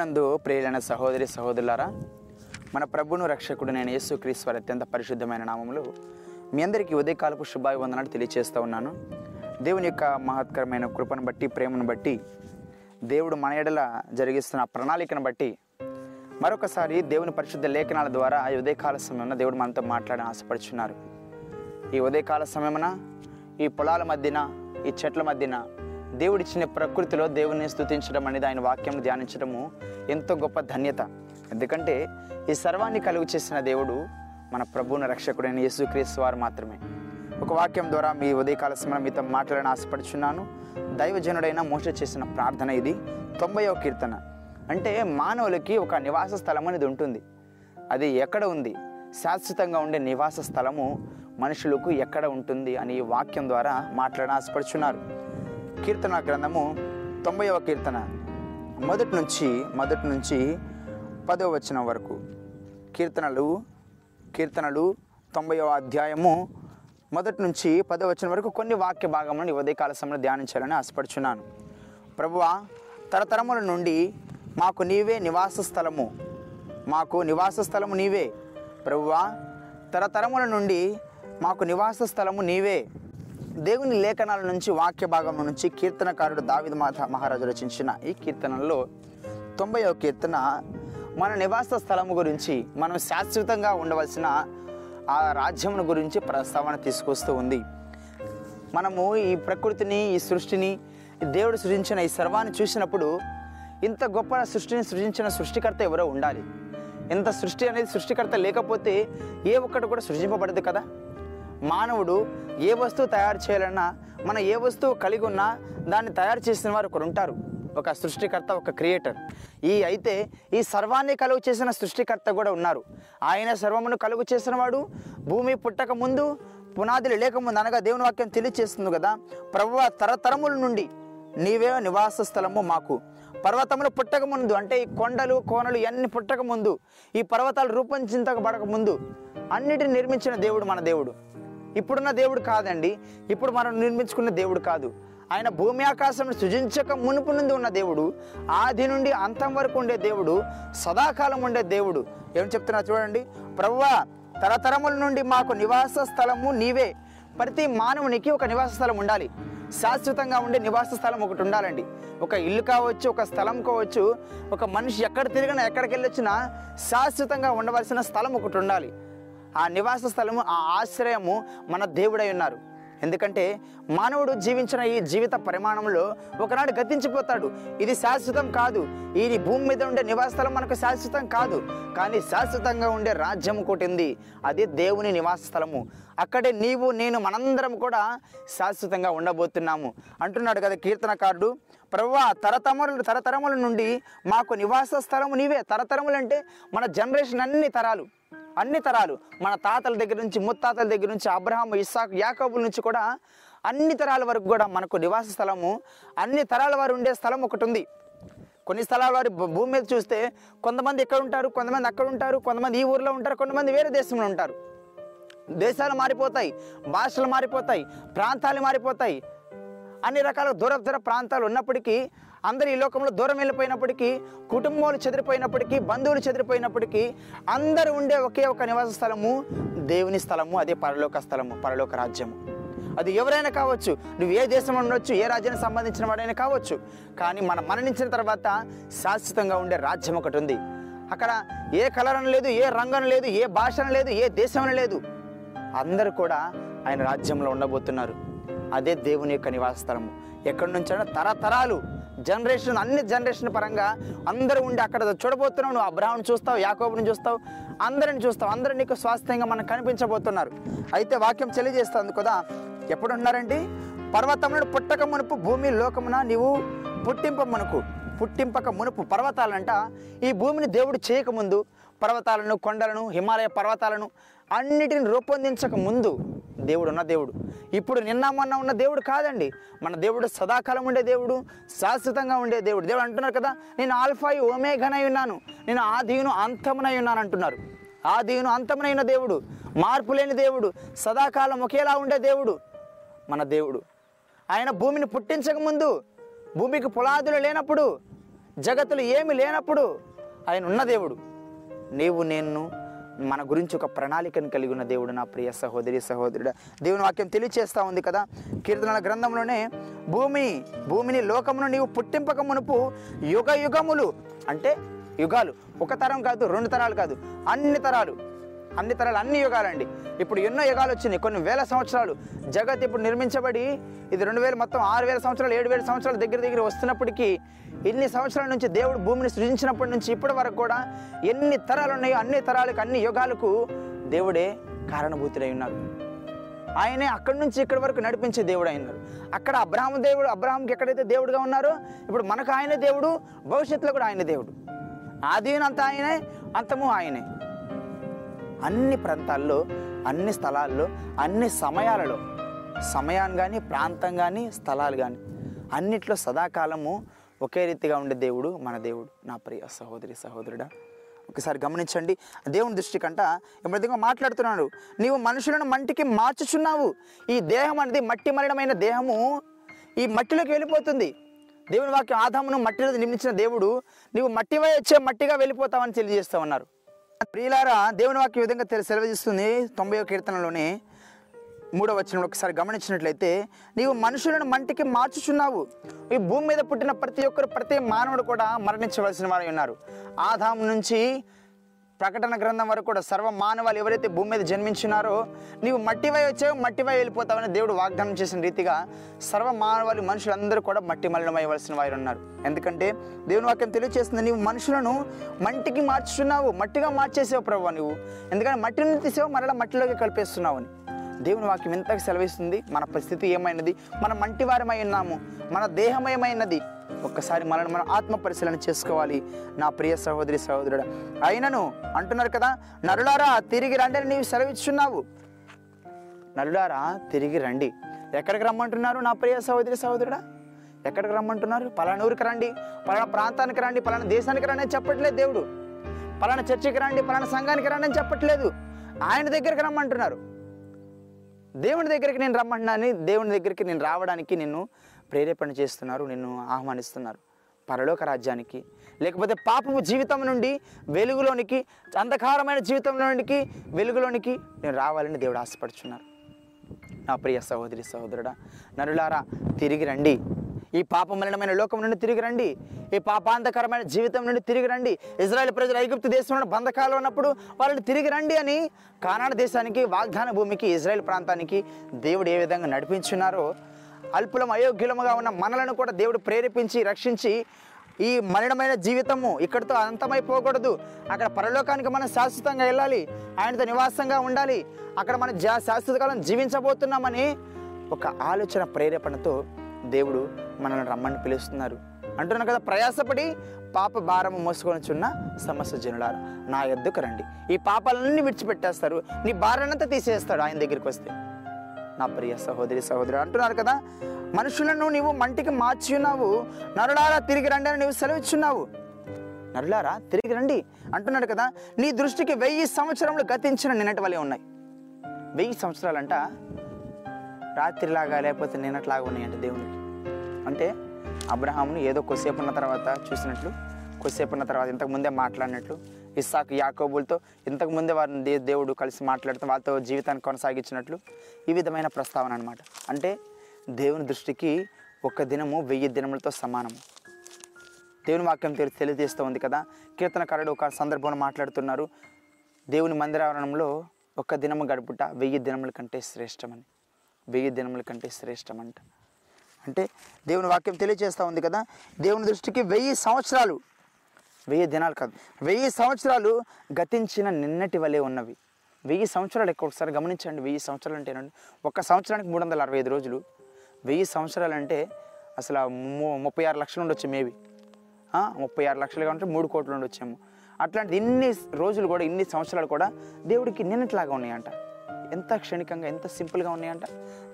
ప్రభునందు ప్రియులైన సహోదరి సహోదరులారా మన ప్రభును రక్షకుడు నేను యేసుక్రీశ్వర్ అత్యంత పరిశుద్ధమైన నామములు మీ అందరికీ ఉదయకాలపు శుభాభివందనాలు తెలియజేస్తూ ఉన్నాను. దేవుని యొక్క మహత్కరమైన కృపను బట్టి ప్రేమను బట్టి దేవుడు మన ఎడల జరిగిస్తున్న ప్రణాళికను బట్టి మరొకసారి దేవుని పరిశుద్ధ లేఖనాల ద్వారా ఈ ఉదయకాల సమయంలో దేవుడు మనతో మాట్లాడని ఆశపడుచున్నారు. ఈ ఉదయకాల సమయమున ఈ పొలాల మధ్యన ఈ చెట్ల మధ్యన దేవుడిచ్చిన ప్రకృతిలో దేవుని స్థుతించడం అనేది ఆయన వాక్యం ధ్యానించడము ఎంతో గొప్ప ధన్యత. ఎందుకంటే ఈ సర్వాన్ని కలుగు చేసిన దేవుడు మన ప్రభువుని రక్షకుడైన యేసుక్రీస్తు వారు మాత్రమే. ఒక వాక్యం ద్వారా మీ ఉదయకాల సమయం మీతో మాట్లాడని ఆశపడుచున్నాను. దైవజనుడైన మోస చేసిన ప్రార్థన ఇది. తొంభైవ కీర్తన. అంటే మానవులకి ఒక నివాస స్థలం అనేది ఉంటుంది. అది ఎక్కడ ఉంది? శాశ్వతంగా ఉండే నివాస స్థలము మనుషులకు ఎక్కడ ఉంటుంది అని ఈ వాక్యం ద్వారా మాట్లాడని ఆశపడుచున్నారు. కీర్తన గ్రంథము తొంభైవ కీర్తన. మొదటి నుంచి మొదటి నుంచి పదవ వచనం వరకు. కీర్తనలు కీర్తనలు తొంభైవ అధ్యాయము మొదటి నుంచి పదవ వచనం వరకు కొన్ని వాక్య భాగములను ఈ ఉదయకాల సమయంలో ధ్యానించాలని ఆశపడుచున్నాను. ప్రభువా తరతరముల నుండి మాకు నీవే నివాస స్థలము. మాకు నివాస స్థలము నీవే. ప్రభువా తరతరముల నుండి మాకు నివాస స్థలము నీవే. దేవుని లేఖనాల నుంచి వాక్య భాగం నుంచి కీర్తనకారుడు దావిద మాత మహారాజు రచించిన ఈ కీర్తనలో తొంభైవ కీర్తన మన నివాస స్థలము గురించి మనం శాశ్వతంగా ఉండవలసిన ఆ రాజ్యమును గురించి ప్రస్తావన తీసుకొస్తూ ఉంది. మనము ఈ ప్రకృతిని ఈ సృష్టిని దేవుడు సృజించిన ఈ సర్వాన్ని చూసినప్పుడు ఇంత గొప్ప సృష్టిని సృజించిన సృష్టికర్త ఎవరో ఉండాలి. ఇంత సృష్టి అనేది సృష్టికర్త లేకపోతే ఏ ఒక్కటి కూడా సృజింపబడదు కదా? మానవుడు ఏ వస్తువు తయారు చేయాలన్నా మన ఏ వస్తువు కలిగి ఉన్నా దాన్ని తయారు చేసిన వారు ఒకరు ఉంటారు. ఒక సృష్టికర్త ఒక క్రియేటర్. ఈ అయితే ఈ సర్వాన్ని కలుగు చేసిన సృష్టికర్త కూడా ఉన్నారు. ఆయన సర్వమును కలుగు చేసిన వాడు భూమి పుట్టక ముందు పునాదులు లేకముందు అనగా దేవుని వాక్యం తెలియచేస్తుంది కదా ప్రభు తరతరముల నుండి నీవే నివాస స్థలము మాకు. పర్వతములు పుట్టక ముందు అంటే ఈ కొండలు కోనలు ఇవన్నీ పుట్టక ముందు ఈ పర్వతాలు రూపొందించబడక ముందు అన్నిటిని నిర్మించిన దేవుడు మన దేవుడు. ఇప్పుడున్న దేవుడు కాదండి. ఇప్పుడు మనం నిర్మించుకున్న దేవుడు కాదు. ఆయన భూమి ఆకాశం సృజించక మునుపు నుండి ఉన్న దేవుడు ఆది నుండి అంతం వరకు ఉండే దేవుడు సదాకాలం ఉండే దేవుడు. ఏం చెప్తున్నా చూడండి. ప్రవ్వా తరతరముల నుండి మాకు నివాస స్థలము నీవే. ప్రతి మానవునికి ఒక నివాస స్థలం ఉండాలి. శాశ్వతంగా ఉండే నివాస స్థలం ఒకటి ఉండాలండి. ఒక ఇల్లు కావచ్చు ఒక స్థలం కావచ్చు ఒక మనిషి ఎక్కడ తిరిగినా ఎక్కడికి వెళ్ళొచ్చినా శాశ్వతంగా ఉండవలసిన స్థలం ఒకటి ఉండాలి. ఆ నివాస స్థలము ఆ ఆశ్రయము మన దేవుడై ఉన్నారు. ఎందుకంటే మానవుడు జీవించిన ఈ జీవిత పరిమాణంలో ఒకనాడు గతించిపోతాడు. ఇది శాశ్వతం కాదు. ఈ భూమి మీద ఉండే నివాస స్థలం మనకు శాశ్వతం కాదు. కానీ శాశ్వతంగా ఉండే రాజ్యం ఒకటి ఉంది. అది దేవుని నివాస స్థలము. అక్కడే నీవు నేను మనందరం కూడా శాశ్వతంగా ఉండబోతున్నాము. అంటున్నాడు కదా కీర్తనకారుడు. ప్రభువా తరతరములు తరతరముల నుండి మాకు నివాస స్థలము నీవే. తరతరములు అంటే మన జనరేషన్ అన్ని తరాలు. అన్ని తరాలు మన తాతల దగ్గర నుంచి ముత్తాతల దగ్గర నుంచి అబ్రహాం ఇస్సాక్ యాకబుల నుంచి కూడా అన్ని తరాల వరకు కూడా మనకు నివాస స్థలము అన్ని తరాల వారు ఉండే స్థలం ఒకటి ఉంది. కొన్ని స్థలాల వారి భూ- భూమి మీద చూస్తే కొంతమంది ఇక్కడ ఉంటారు కొంతమంది అక్కడ ఉంటారు కొంతమంది ఈ ఊర్లో ఉంటారు కొంతమంది వేరే దేశంలో ఉంటారు. దేశాలు మారిపోతాయి భాషలు మారిపోతాయి ప్రాంతాలు మారిపోతాయి. అన్ని రకాల దూర దూర ప్రాంతాలు ఉన్నప్పటికీ అందరు ఈ లోకంలో దూరం వెళ్ళిపోయినప్పటికీ కుటుంబాలు చెదిరిపోయినప్పటికీ బంధువులు చెదిరిపోయినప్పటికీ అందరూ ఉండే ఒకే ఒక నివాస స్థలము దేవుని స్థలము అదే పరలోక స్థలము పరలోక రాజ్యము. అది ఎవరైనా కావచ్చు నువ్వు ఏ దేశంలో ఉండొచ్చు ఏ రాజ్యానికి సంబంధించిన వాడైనా కావచ్చు కానీ మనం మరణించిన తర్వాత శాశ్వతంగా ఉండే రాజ్యం ఒకటి ఉంది. అక్కడ ఏ కలరం లేదు ఏ రంగం లేదు ఏ భాషన లేదు ఏ దేశం లేదు. అందరూ కూడా ఆయన రాజ్యంలో ఉండబోతున్నారు. అదే దేవుని యొక్క నివాస స్థలము. ఎక్కడి నుంచైనా తరతరాలు జనరేషన్ అన్ని జనరేషన్ పరంగా అందరూ ఉండి అక్కడ చూడబోతున్నావు. నువ్వు అబ్రాహ్మణ్ చూస్తావు యాకోబుని చూస్తావు అందరిని చూస్తావు. అందరూ నీకు స్వాస్థ్యంగా మనకు కనిపించబోతున్నారు. అయితే వాక్యం తెలియజేస్తుంది కదా ఎప్పుడు ఉన్నారండి పర్వతములను పుట్టక మునుపు భూమి లోకమున నీవు పుట్టింప మునుకు పుట్టింపక మునుపు. పర్వతాలంట ఈ భూమిని దేవుడు చేయకముందు పర్వతాలను కొండలను హిమాలయ పర్వతాలను అన్నిటిని రూపొందించక ముందు దేవుడు ఉన్న దేవుడు. ఇప్పుడు నిన్న మొన్న ఉన్న దేవుడు కాదండి. మన దేవుడు సదాకాలం ఉండే దేవుడు శాశ్వతంగా ఉండే దేవుడు. దేవుడు అంటున్నారు కదా నేను ఆల్ఫా ఓమేఘనై ఉన్నాను. నేను ఆదియును అంతమునై ఉన్నాను అంటున్నారు. ఆదియును అంతమునైన ఉన్న దేవుడు మార్పు లేని దేవుడు సదాకాలం ఒకేలా ఉండే దేవుడు మన దేవుడు. ఆయన భూమిని పుట్టించక ముందు భూమికి పులాదులు లేనప్పుడు జగత్తులో ఏమి లేనప్పుడు ఆయన ఉన్న దేవుడు. నీవు నేను మన గురించి ఒక ప్రణాళికను కలిగి ఉన్న దేవుడు నా ప్రియ సహోదరి సహోదరుడు. దేవుని వాక్యం తెలియచేస్తూ ఉంది కదా? కీర్తనల గ్రంథంలోనే భూమి భూమిని లోకమును నీవు పుట్టింపక మునుపు యుగ యుగములు అంటే యుగాలు. ఒక తరం కాదు రెండు తరాలు కాదు అన్ని తరాలు. అన్ని తరాలు అన్ని యుగాలండి. ఇప్పుడు ఎన్నో యుగాలు వచ్చినాయి కొన్ని వేల సంవత్సరాలు. జగత్ ఇప్పుడు నిర్మించబడి ఇది రెండు వేలు మొత్తం ఆరు వేల సంవత్సరాలు ఏడు వేల సంవత్సరాల దగ్గర దగ్గర వస్తున్నప్పటికీ ఇన్ని సంవత్సరాల నుంచి దేవుడు భూమిని సృజించినప్పటి నుంచి ఇప్పటి వరకు కూడా ఎన్ని తరాలు ఉన్నాయో అన్ని తరాలకు అన్ని యుగాలకు దేవుడే కారణభూతుడై ఉన్నారు ఆయనే అక్కడి నుంచి ఇక్కడి వరకు నడిపించే దేవుడు అయినారు అక్కడ అబ్రాహం దేవుడు అబ్రాహాంకి ఎక్కడైతే దేవుడుగా ఉన్నారో ఇప్పుడు మనకు ఆయన దేవుడు భవిష్యత్తులో కూడా ఆయన దేవుడు. ఆది ఆయనే అంతము ఆయనే. అన్ని ప్రాంతాల్లో అన్ని స్థలాల్లో అన్ని సమయాలలో సమయాన్ని కానీ ప్రాంతం కానీ స్థలాలు కానీ అన్నిట్లో సదాకాలము ఒకే రీతిగా ఉండే దేవుడు మన దేవుడు. నా ప్రియ సహోదరి సహోదరుడా ఒకసారి గమనించండి. దేవుని దృష్టి కంట విధంగా మాట్లాడుతున్నాడు. నీవు మనుషులను మంటికి మార్చుచున్నావు. ఈ దేహం అనేది మట్టి మలినమైన దేహము. ఈ మట్టిలోకి వెళ్ళిపోతుంది. దేవుని వాక్యం ఆదామును మట్టిలో నిర్మించిన దేవుడు నీవు మట్టి వచ్చే మట్టిగా వెళ్ళిపోతావని తెలియజేస్తా ఉన్నారు ప్రియులారా దేవుని వాక్యం ఈ విధంగా సెలవు చేస్తుంది తొంభై కీర్తనలోనే మూడవ వచనంలో ఒకసారి గమనించినట్లయితే నీవు మనుషులను మంటికి మార్చుచున్నావు. ఈ భూమి మీద పుట్టిన ప్రతి ఒక్కరు ప్రతి మానవుడు కూడా మరణించవలసిన వారు ఉన్నారు. ఆధాం నుంచి ప్రకటన గ్రంథం వరకు కూడా సర్వ మానవాలు ఎవరైతే భూమి మీద జన్మించున్నారో నీవు మట్టివై వచ్చావు మట్టివై వెళ్ళిపోతావని దేవుడు వాగ్దానం చేసిన రీతిగా సర్వ మానవాళి మనుషులందరూ కూడా మట్టి మలినమయ్యవలసిన వారు ఉన్నారు. ఎందుకంటే దేవుని వాక్యం తెలియజేస్తుంది నీవు మనుషులను మంటికి మార్చుచున్నావు మట్టిగా మార్చేసావు ప్రభు నువ్వు ఎందుకంటే మట్టి నుండి తీసావు మరలా మట్టిలోకి కలిపేస్తున్నావు అని. దేవుని వాక్యం ఎంతకు సెలవిస్తుంది? మన పరిస్థితి ఏమైనది? మన మంటి వారమై ఉన్నాము. మన దేహమయమైనది. ఒక్కసారి మనల్ని మనం ఆత్మ పరిశీలన చేసుకోవాలి. నా ప్రియ సహోదరి సహోదరుడు అయినను అంటున్నారు కదా నరులారా తిరిగి రండి అని నీవు సెలవిచ్చున్నావు నరులారా తిరిగి రండి. ఎక్కడికి రమ్మంటున్నారు నా ప్రియ సహోదరి సహోదరుడా? ఎక్కడికి రమ్మంటున్నారు? పలానా ఊరికి రండి. పలానా ప్రాంతానికి రండి. పలానా దేశానికి రండి అని చెప్పట్లేదు దేవుడు. పలానా చర్చికి రండి. పలానా సంఘానికి రండి అని చెప్పట్లేదు. ఆయన దగ్గరికి రమ్మంటున్నారు. దేవుని దగ్గరికి నేను రమ్మంటున్నాను. దేవుని దగ్గరికి నేను రావడానికి నిన్ను ప్రేరేపణ చేస్తున్నారు నిన్ను ఆహ్వానిస్తున్నారు పరలోక రాజ్యానికి. లేకపోతే పాపము జీవితం నుండి వెలుగులోనికి అంధకారమైన జీవితంలోనికి వెలుగులోనికి నేను రావాలని దేవుడు ఆశపడుచున్నారు. నా ప్రియ సహోదరి సహోదరుడా నరులారా తిరిగి రండి. ఈ పాపమలినమైన లోకం నుండి తిరిగి రండి. ఈ పాపాంతకరమైన జీవితం నుండి తిరిగి రండి. ఇజ్రాయెల్ ప్రజలు ఐగుప్తు దేశంలో బంధకాలు ఉన్నప్పుడు వాళ్ళని తిరిగి రండి అని కానాడ దేశానికి వాగ్దాన భూమికి ఇజ్రాయెల్ ప్రాంతానికి దేవుడు ఏ విధంగా నడిపించున్నారో అల్పులం అయోగ్యులముగా ఉన్న మనలను కూడా దేవుడు ప్రేరేపించి రక్షించి ఈ మలినమైన జీవితము ఇక్కడితో అంతమైపోకూడదు అక్కడ పరలోకానికి మనం శాశ్వతంగా వెళ్ళాలి. ఆయనతో నివాసంగా ఉండాలి. అక్కడ మనం జా శాశ్వత కాలం జీవించబోతున్నామని ఒక ఆలోచన ప్రేరేపణతో దేవుడు మనల్ని రమ్మని పిలుస్తున్నారు. అంటున్నాను కదా ప్రయాసపడి పాప భారం మోసుకొని చున్న సమస్య జనులారు నా ఎద్దుకు రండి. ఈ పాపాలన్నీ విడిచిపెట్టేస్తారు. నీ భారాన్నంతా తీసేస్తాడు ఆయన దగ్గరికి వస్తే. నా ప్రియ సహోదరి సహోదరు అంటున్నారు కదా మనుషులను నీవు మంటికి మార్చి ఉన్నావు. నరులారా తిరిగి రండి అని నీవు సెలవిచ్చున్నావు. నరులారా తిరిగి రండి. అంటున్నాడు కదా నీ దృష్టికి వెయ్యి సంవత్సరములు గతించిన నిన్నటి వలె ఉన్నాయి. వెయ్యి సంవత్సరాలంట రాత్రిలాగా లేకపోతే నిన్నట్లాగా ఉన్నాయంట దేవునికి. అంటే అబ్రహామును ఏదో కొద్దిసేపు ఉన్న తర్వాత చూసినట్లు కొద్దిసేపు ఉన్న తర్వాత ఇంతకు ముందే మాట్లాడినట్లు ఇస్సాకు యాకోబులతో ఇంతకు ముందే వారిని దే దేవుడు కలిసి మాట్లాడుతూ వాళ్ళతో జీవితాన్ని కొనసాగించినట్లు ఈ విధమైన ప్రస్తావన అనమాట అంటే దేవుని దృష్టికి ఒక దినము వెయ్యి దినములతో సమానము. దేవుని వాక్యం తెలి తెలియజేస్తూ ఉంది కదా కీర్తనకారుడు ఒక సందర్భంలో మాట్లాడుతున్నారు దేవుని మందిరావరణంలో ఒక దినము గడుపుట వెయ్యి దినముల కంటే శ్రేష్టమని. వెయ్యి దినముల కంటే శ్రేష్టమంట. అంటే దేవుని వాక్యం తెలియజేస్తూ ఉంది కదా దేవుని దృష్టికి వెయ్యి సంవత్సరాలు వెయ్యి దినాలు కాదు వెయ్యి సంవత్సరాలు గతించిన నిన్నటి వలె ఉన్నవి. వెయ్యి సంవత్సరాలు ఎక్కువ ఒకసారి గమనించండి వెయ్యి సంవత్సరాలు అంటే ఏంటంటే ఒక సంవత్సరానికి మూడు వందల అరవై ఐదు రోజులు. వెయ్యి సంవత్సరాలు అంటే అసలు ముప్పై ఆరు లక్షలు ఉండొచ్చు మేబీ. ముప్పై ఆరు లక్షలుగా ఉంటే మూడు కోట్లు ఉండొచ్చేమో. అట్లాంటి ఇన్ని రోజులు కూడా ఇన్ని సంవత్సరాలు కూడా దేవుడికి నిన్నట్లాగా ఉన్నాయంట. ఎంత క్షణికంగా ఎంత సింపుల్గా ఉన్నాయంట.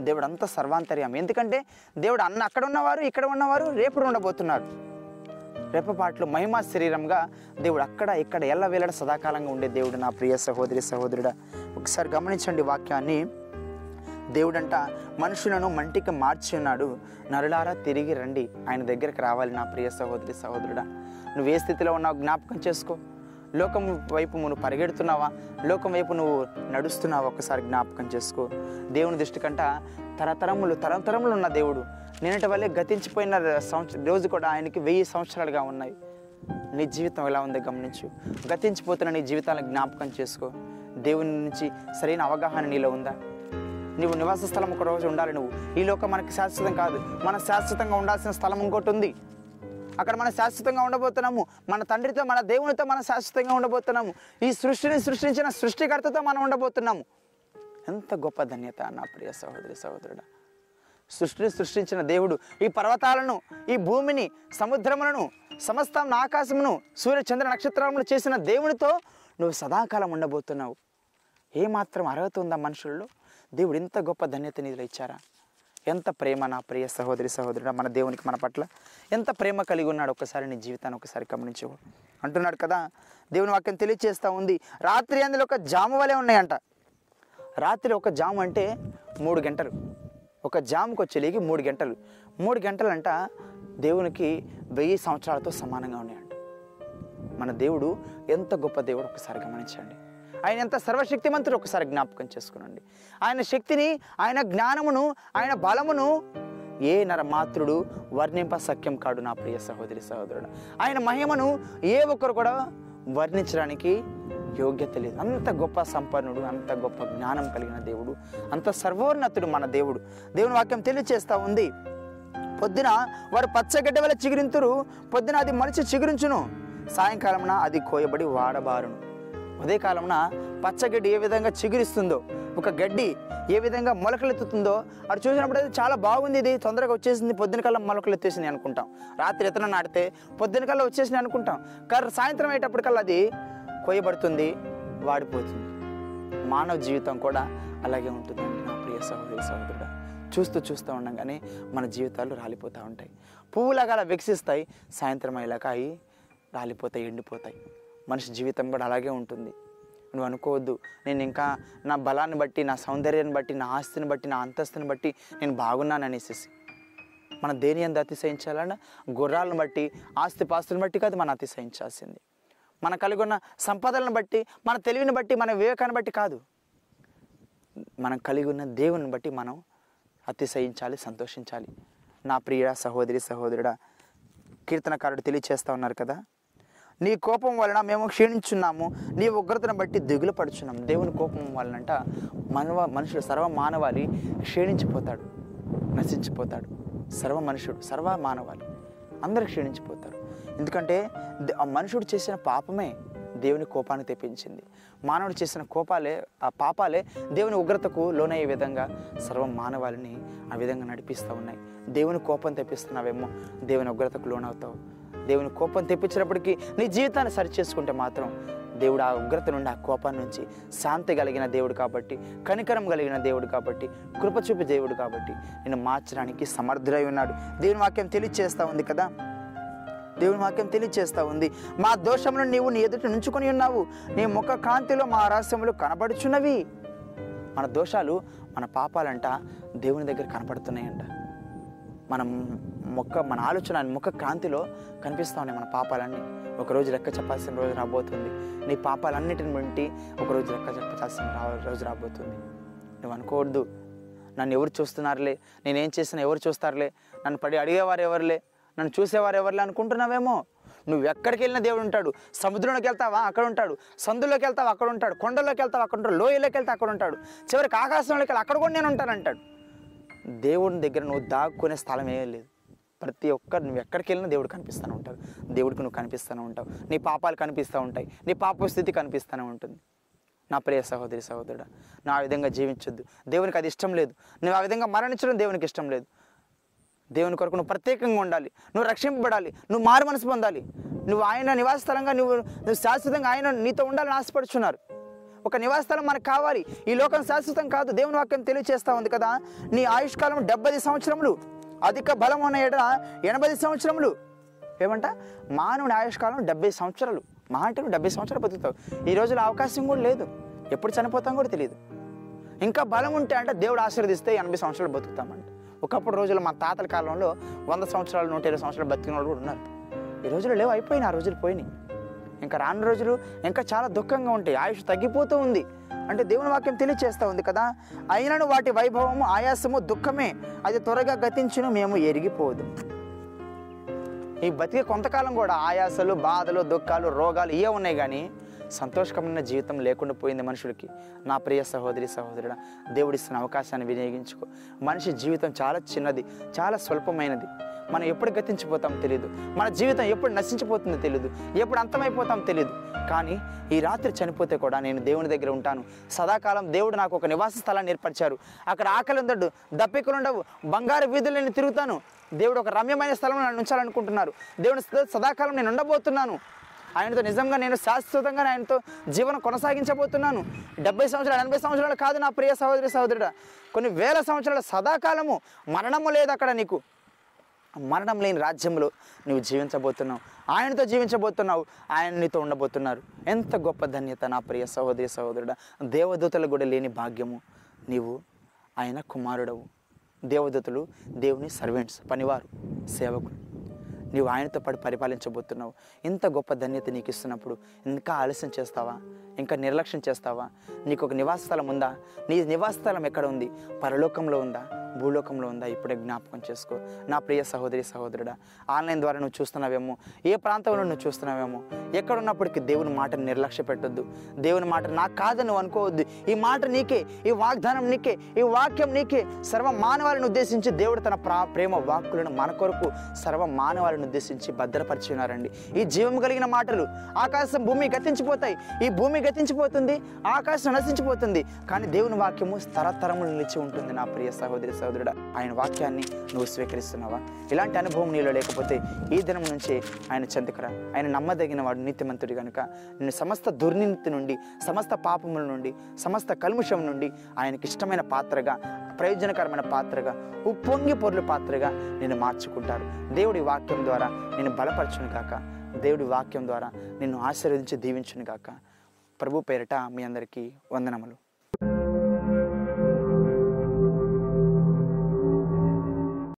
దేవుడు అంత సర్వాంతర్యం. ఎందుకంటే దేవుడు అన్న అక్కడ ఉన్నవారు ఇక్కడ ఉన్నవారు రేపు ఉండబోతున్నారు. రెప్పపాట్లు మహిమా శరీరంగా దేవుడు అక్కడ ఇక్కడ ఎల్ల వేలడ సదాకాలంగా ఉండే దేవుడు నా ప్రియ సహోదరి సహోదరుడా. ఒకసారి గమనించండి వాక్యాన్ని. దేవుడంట మనుషులను మంటికి మార్చి ఉన్నాడు. నరులారా తిరిగి రండి. ఆయన దగ్గరికి రావాలి నా ప్రియ సహోదరి సహోదరుడా. నువ్వు ఏ స్థితిలో ఉన్నావు జ్ఞాపకం చేసుకో. లోకం వైపు నువ్వు పరిగెడుతున్నావా? లోకం వైపు నువ్వు నడుస్తున్నావా? ఒక్కసారి జ్ఞాపకం చేసుకో. దేవుని దృష్టి కంట తరతరములు తరతరములు ఉన్న దేవుడు. నేనటి వల్లే గతించిపోయిన సంవత్సరం రోజు కూడా ఆయనకి వెయ్యి సంవత్సరాలుగా ఉన్నాయి. నీ జీవితం ఎలా ఉందో గమనించు. గతించిపోతున్న నీ జీవితాలను జ్ఞాపకం చేసుకో. దేవుని నుంచి సరైన అవగాహన నీలో ఉందా? నువ్వు నివాస స్థలం ఒక రోజు ఉండాలి నువ్వు. ఈ లోకం మనకి శాశ్వతం కాదు. మన శాశ్వతంగా ఉండాల్సిన స్థలం ఇంకోటి ఉంది. అక్కడ మనం శాశ్వతంగా ఉండబోతున్నాము. మన తండ్రితో మన దేవునితో మనం శాశ్వతంగా ఉండబోతున్నాము. ఈ సృష్టిని సృష్టించిన సృష్టికర్తతో మనం ఉండబోతున్నాము. ఎంత గొప్ప ధన్యత నా ప్రియ సహోదరి సహోదరుడా. సృష్టిని సృష్టించిన దేవుడు ఈ పర్వతాలను ఈ భూమిని సముద్రములను సమస్తం ఆకాశమును సూర్య చంద్ర నక్షత్రములు చేసిన దేవునితో నువ్వు సదాకాలం ఉండబోతున్నావు. ఏమాత్రం అర్హత ఉందా మనుషుల్లో? దేవుడు ఇంత గొప్ప ధన్యత నిధులు ఇచ్చారా? ఎంత ప్రేమ నా ప్రియ సహోదరి సహోదరుడు మన దేవునికి మన పట్ల ఎంత ప్రేమ కలిగి ఉన్నాడు ఒకసారి నీ జీవితాన్ని ఒకసారి గమనించు. అంటున్నాడు కదా దేవుని వాక్యం తెలియచేస్తూ ఉంది. రాత్రి అందులో ఒక జాము వలె ఉన్నాయంట. రాత్రి ఒక జాము అంటే మూడు గంటలు. ఒక జాముకు వచ్చేలేగి మూడు గంటలు. మూడు గంటలంట దేవునికి వెయ్యి సంవత్సరాలతో సమానంగా ఉన్నాయంట. మన దేవుడు ఎంత గొప్ప దేవుడు ఒకసారి గమనించండి. ఆయన ఎంత సర్వశక్తిమంతుడు ఒకసారి జ్ఞాపకం చేసుకునండి. ఆయన శక్తిని ఆయన జ్ఞానమును ఆయన బలమును ఏ నరమాత్రుడు వర్ణింప సఖ్యం కాడు నా ప్రియ సహోదరి సహోదరుడు. ఆయన మహిమను ఏ ఒక్కరు కూడా వర్ణించడానికి యోగ్యత లేదు. అంత గొప్ప సంపన్నుడు అంత గొప్ప జ్ఞానం కలిగిన దేవుడు అంత సర్వోన్నతుడు మన దేవుడు. దేవుని వాక్యం తెలియచేస్తూ ఉంది. పొద్దున వారు పచ్చగడ్డ వల్ల చిగురింతురు పొద్దున అది మనిషి చిగురించును. సాయంకాలమున అది కోయబడి వాడబారును. ఉదయకాలమున పచ్చగడ్డి ఏ విధంగా చిగురిస్తుందో ఒక గడ్డి ఏ విధంగా మొలకలెత్తుతుందో అటు చూసినప్పుడు అది చాలా బాగుంది ఇది తొందరగా వచ్చేసింది పొద్దున కల్లా మొలకలెత్తేసింది అనుకుంటాం. రాత్రి ఎత్తన నాటితే పొద్దున కల్లా వచ్చేసింది అనుకుంటాం. కానీ సాయంత్రం అయ్యేటప్పటికల్లా అది కొయ్యబడుతుంది వాడిపోతుంది. మానవ జీవితం కూడా అలాగే ఉంటుందండి నా ప్రియ సహోదరి సహోదరుడు. చూస్తూ చూస్తూ ఉండగానే మన జీవితాలు రాలిపోతూ ఉంటాయి. పువ్వులాగా అలా వికసిస్తాయి సాయంత్రం అయ్యేలాగా అవి రాలిపోతాయి ఎండిపోతాయి. మనిషి జీవితం కూడా అలాగే ఉంటుంది. నువ్వు అనుకోవద్దు. నేను ఇంకా నా బలాన్ని బట్టి నా సౌందర్యాన్ని బట్టి నా ఆస్తిని బట్టి నా అంతస్తుని బట్టి నేను బాగున్నాను అనేసి మన దేని ఎంత అతిశయించాలన్నా గుర్రాలను బట్టి ఆస్తి పాస్తులను బట్టి కాదు మనం అతిశయించాల్సింది. మన కలిగి ఉన్న సంపదలను బట్టి మన తెలివిని బట్టి మన వివేకాన్ని బట్టి కాదు. మనం కలిగి ఉన్న దేవుని బట్టి మనం అతిశయించాలి సంతోషించాలి. నా ప్రియ సహోదరి సహోదరుడా కీర్తనకారుడు తెలియచేస్తా ఉన్నారు కదా? నీ కోపం వలన మేము క్షీణించున్నాము. నీ ఉగ్రతను బట్టి దిగులు పడుచున్నాము దేవుని కోపం వలనంట మనవ మనుషుడు సర్వ మానవాళి క్షీణించిపోతాడు నశించిపోతాడు. సర్వ మనుషుడు సర్వ మానవాళి అందరూ క్షీణించిపోతారు. ఎందుకంటే ఆ మనుషుడు చేసిన పాపమే దేవుని కోపాన్ని తెప్పించింది. మానవుడు చేసిన కోపాలే ఆ పాపాలే దేవుని ఉగ్రతకు లోనయ్యే విధంగా సర్వ మానవాళిని ఆ విధంగా నడిపిస్తూ ఉన్నాయి. దేవుని కోపం తెప్పిస్తున్నావేమో దేవుని ఉగ్రతకు లోనవుతావు. దేవుని కోపం తెప్పించినప్పటికీ నీ జీవితాన్ని సరిచేసుకుంటే మాత్రం దేవుడు ఆ ఉగ్రత నుండి ఆ కోపం నుంచి శాంతి కలిగిన దేవుడు కాబట్టి కనికరం కలిగిన దేవుడు కాబట్టి కృపచూపి దేవుడు కాబట్టి నేను మార్చడానికి సమర్థుడై ఉన్నాడు. దేవుని వాక్యం తెలియచేస్తూ ఉంది కదా? దేవుని వాక్యం తెలియచేస్తూ ఉంది. మా దోషమును నీవు నీ ఎదుట నుంచుకొని ఉన్నావు. నీ ముఖ కాంతిలో మా రహస్యములు కనబడుచున్నవి. మన దోషాలు మన పాపాలంట దేవుని దగ్గర కనపడుతున్నాయంట మనం మొక్క మన ఆలోచన ముఖ కాంతిలో కనిపిస్తూ ఉన్నాయి మన పాపాలన్నీ. ఒకరోజు లెక్క చెప్పాల్సిన రోజు రాబోతుంది. నీ పాపాలన్నిటిని బట్టి ఒకరోజు లెక్క చెప్పాల్సిన రా- రోజు రాబోతుంది. నువ్వు అనుకోవద్దు. నన్ను ఎవరు చూస్తున్నారులే? నేనేం చేసినా ఎవరు చూస్తారులే? నన్ను పడి అడిగేవారు ఎవరులే? నన్ను చూసేవారు ఎవరులే అనుకుంటున్నావేమో? నువ్వు ఎక్కడికి వెళ్ళిన దేవుడు ఉంటాడు. సముద్రంలోకి వెళ్తావా? అక్కడ ఉంటాడు. సందులోకి వెళ్తావా? అక్కడ ఉంటాడు. కొండల్లోకి వెళ్తావా? అక్కడ ఉంటాడు. లోయలోకి వెళ్తే అక్కడ ఉంటాడు. చివరికి ఆకాశంలోకి వెళ్ళి అక్కడ కూడా నేను ఉంటానంటాడు. దేవుని దగ్గర నువ్వు దాక్కునే స్థలం ఏం లేదు. ప్రతి ఒక్కరు నువ్వు ఎక్కడికి వెళ్ళినా దేవుడు కనిపిస్తూనే ఉంటాడు. దేవుడికి నువ్వు కనిపిస్తూనే ఉంటావు. నీ పాపాలు కనిపిస్తూ ఉంటాయి. నీ పాప స్థితి కనిపిస్తూనే ఉంటుంది. నా ప్రియ సహోదరి సహోదరుడా నా ఆ విధంగా జీవించొద్దు. దేవునికి అది ఇష్టం లేదు. నువ్వు ఆ విధంగా మరణించడం దేవునికి ఇష్టం లేదు. దేవుని కొరకు నువ్వు ప్రత్యేకంగా ఉండాలి. నువ్వు రక్షింపబడాలి. నువ్వు మారు మనసు పొందాలి. నువ్వు ఆయన నివాస స్థలంగా నువ్వు నువ్వు శాశ్వతంగా ఆయన నీతో ఉండాలని ఆశపడుచున్నారు. ఒక నివాస స్థలం మనకు కావాలి. ఈ లోకం శాశ్వతం కాదు. దేవుని వాక్యం తెలియచేస్తూ ఉంది కదా. నీ ఆయుష్కాలం డెబ్బై సంవత్సరములు. అధిక బలం ఉన్న ఎడ ఎనభై సంవత్సరములు. ఏమంట? మానవుని ఆయుష్కాలం డెబ్బై సంవత్సరాలు. మా అంటే డెబ్బై సంవత్సరాలు బతుకుతావు. ఈ రోజులో అవకాశం కూడా లేదు. ఎప్పుడు చనిపోతాం కూడా తెలియదు. ఇంకా బలం ఉంటే అంటే దేవుడు ఆశీర్వదిస్తే ఎనభై సంవత్సరాలు బతుకుతామంట. ఒకప్పుడు రోజుల్లో మా తాతల కాలంలో వంద సంవత్సరాలు నూట ఇరవై సంవత్సరాలు బతికిన వాళ్ళు కూడా ఉన్నారు. ఈ రోజులు లేవు అయిపోయినాయి ఆ రోజులు పోయినాయి. ఇంకా రాను రోజులు ఇంకా చాలా దుఃఖంగా ఉంటాయి. ఆయుష్ తగ్గిపోతూ ఉంది. అంటే దేవుని వాక్యం తెలియచేస్తూ ఉంది కదా? అయినను వాటి వైభవము ఆయాసము దుఃఖమే అది త్వరగా గతించును మేము ఎరిగిపోదు. ఈ బతికే కొంతకాలం కూడా ఆయాసాలు బాధలు దుఃఖాలు రోగాలు ఇవే ఉన్నాయి కానీ సంతోషకరమైన జీవితం లేకుండా పోయింది మనుషులకి. నా ప్రియ సహోదరి సహోదరుడా దేవుడిస్తున్న అవకాశాన్ని వినియోగించుకో. మనిషి జీవితం చాలా చిన్నది చాలా స్వల్పమైనది. మనం ఎప్పుడు గతించిపోతాం తెలియదు మన జీవితం ఎప్పుడు నశించిపోతుందో తెలియదు ఎప్పుడు అంతమైపోతాం తెలియదు కానీ ఈ రాత్రి చనిపోతే కూడా నేను దేవుని దగ్గర ఉంటాను. సదాకాలం దేవుడు నాకు ఒక నివాస స్థలాన్ని ఏర్పరిచారు. అక్కడ ఆకలి ఉండడు దప్పికలు ఉండవు బంగారు వీధులు నేను తిరుగుతాను. దేవుడు ఒక రమ్యమైన స్థలంలో నన్ను ఉంచాలనుకుంటున్నారు. దేవుని సదాకాలం నేను ఉండబోతున్నాను. ఆయనతో నిజంగా నేను శాశ్వతంగా ఆయనతో జీవనం కొనసాగించబోతున్నాను. డెబ్బై సంవత్సరాలు ఎనభై సంవత్సరాలు కాదు నా ప్రియ సహోదరి సహోదరుడా. కొన్ని వేల సంవత్సరాల సదాకాలము మరణము లేదు అక్కడ నీకు. మరణం లేని రాజ్యంలో నువ్వు జీవించబోతున్నావు. ఆయనతో జీవించబోతున్నావు ఆయన నీతో ఉండబోతున్నారు. ఎంత గొప్ప ధన్యత నా ప్రియ సహోదరి సహోదరుడ. దేవదూతలు కూడా లేని భాగ్యము. నీవు ఆయన కుమారుడవు. దేవదూతలు దేవుని సర్వెంట్స్ పనివారు సేవకులు. నీవు ఆయనతో పాటు పరిపాలించబోతున్నావు. ఇంత గొప్ప ధన్యత నీకు ఇస్తున్నప్పుడు ఇంకా ఆలస్యం చేస్తావా? ఇంకా నిర్లక్ష్యం చేస్తావా? నీకు ఒక నివాస స్థలం ఉందా? నీ నివాస స్థలం ఎక్కడ ఉంది? పరలోకంలో ఉందా? భూలోకంలో ఉందా? ఇప్పుడే జ్ఞాపకం చేసుకో. నా ప్రియ సహోదరి సహోదరుడా ఆన్లైన్ ద్వారా నువ్వు చూస్తున్నావేమో? ఏ ప్రాంతంలో నువ్వు చూస్తున్నావేమో? ఎక్కడున్నప్పటికీ దేవుని మాటను నిర్లక్ష్య పెట్టొద్దు. దేవుని మాట నాకు కాదని నువ్వు అనుకోవద్దు. ఈ మాట నీకే ఈ వాగ్దానం నీకే ఈ వాక్యం నీకే. సర్వ మానవాళిని ఉద్దేశించి దేవుడు తన ప్రా ప్రేమ వాక్కులను మన కొరకు సర్వ మానవాళిని ఉద్దేశించి భద్రపరిచి ఉన్నారండి ఈ జీవం కలిగిన మాటలు ఆకాశం భూమి గతించిపోతాయి. ఈ భూమి గతించిపోతుంది ఆకాశం నశించిపోతుంది. కానీ దేవుని వాక్యము తరతరములు నిలిచి ఉంటుంది నా ప్రియ సహోదరి సహోదరుడా ఆయన వాక్యాన్ని నువ్వు స్వీకరిస్తున్నావా? ఇలాంటి అనుభవం నీలో లేకపోతే ఈ దినం నుంచి ఆయన చెందుకురా ఆయన నమ్మదగిన వాడు నీతిమంతుడు కనుక నేను సమస్త దుర్నీతి నుండి సమస్త పాపముల నుండి సమస్త కల్ముషం నుండి ఆయనకి ఇష్టమైన పాత్రగా ప్రయోజనకరమైన పాత్రగా ఉప్పొంగి పొరుల పాత్రగా నేను మార్చుకుంటారు. దేవుడి వాక్యం ద్వారా నేను బలపరచును కాక దేవుడి వాక్యం ద్వారా నిన్ను ఆశీర్వదించి దీవించును కాక ప్రభు పేరిట మీ అందరికీ వందనములు.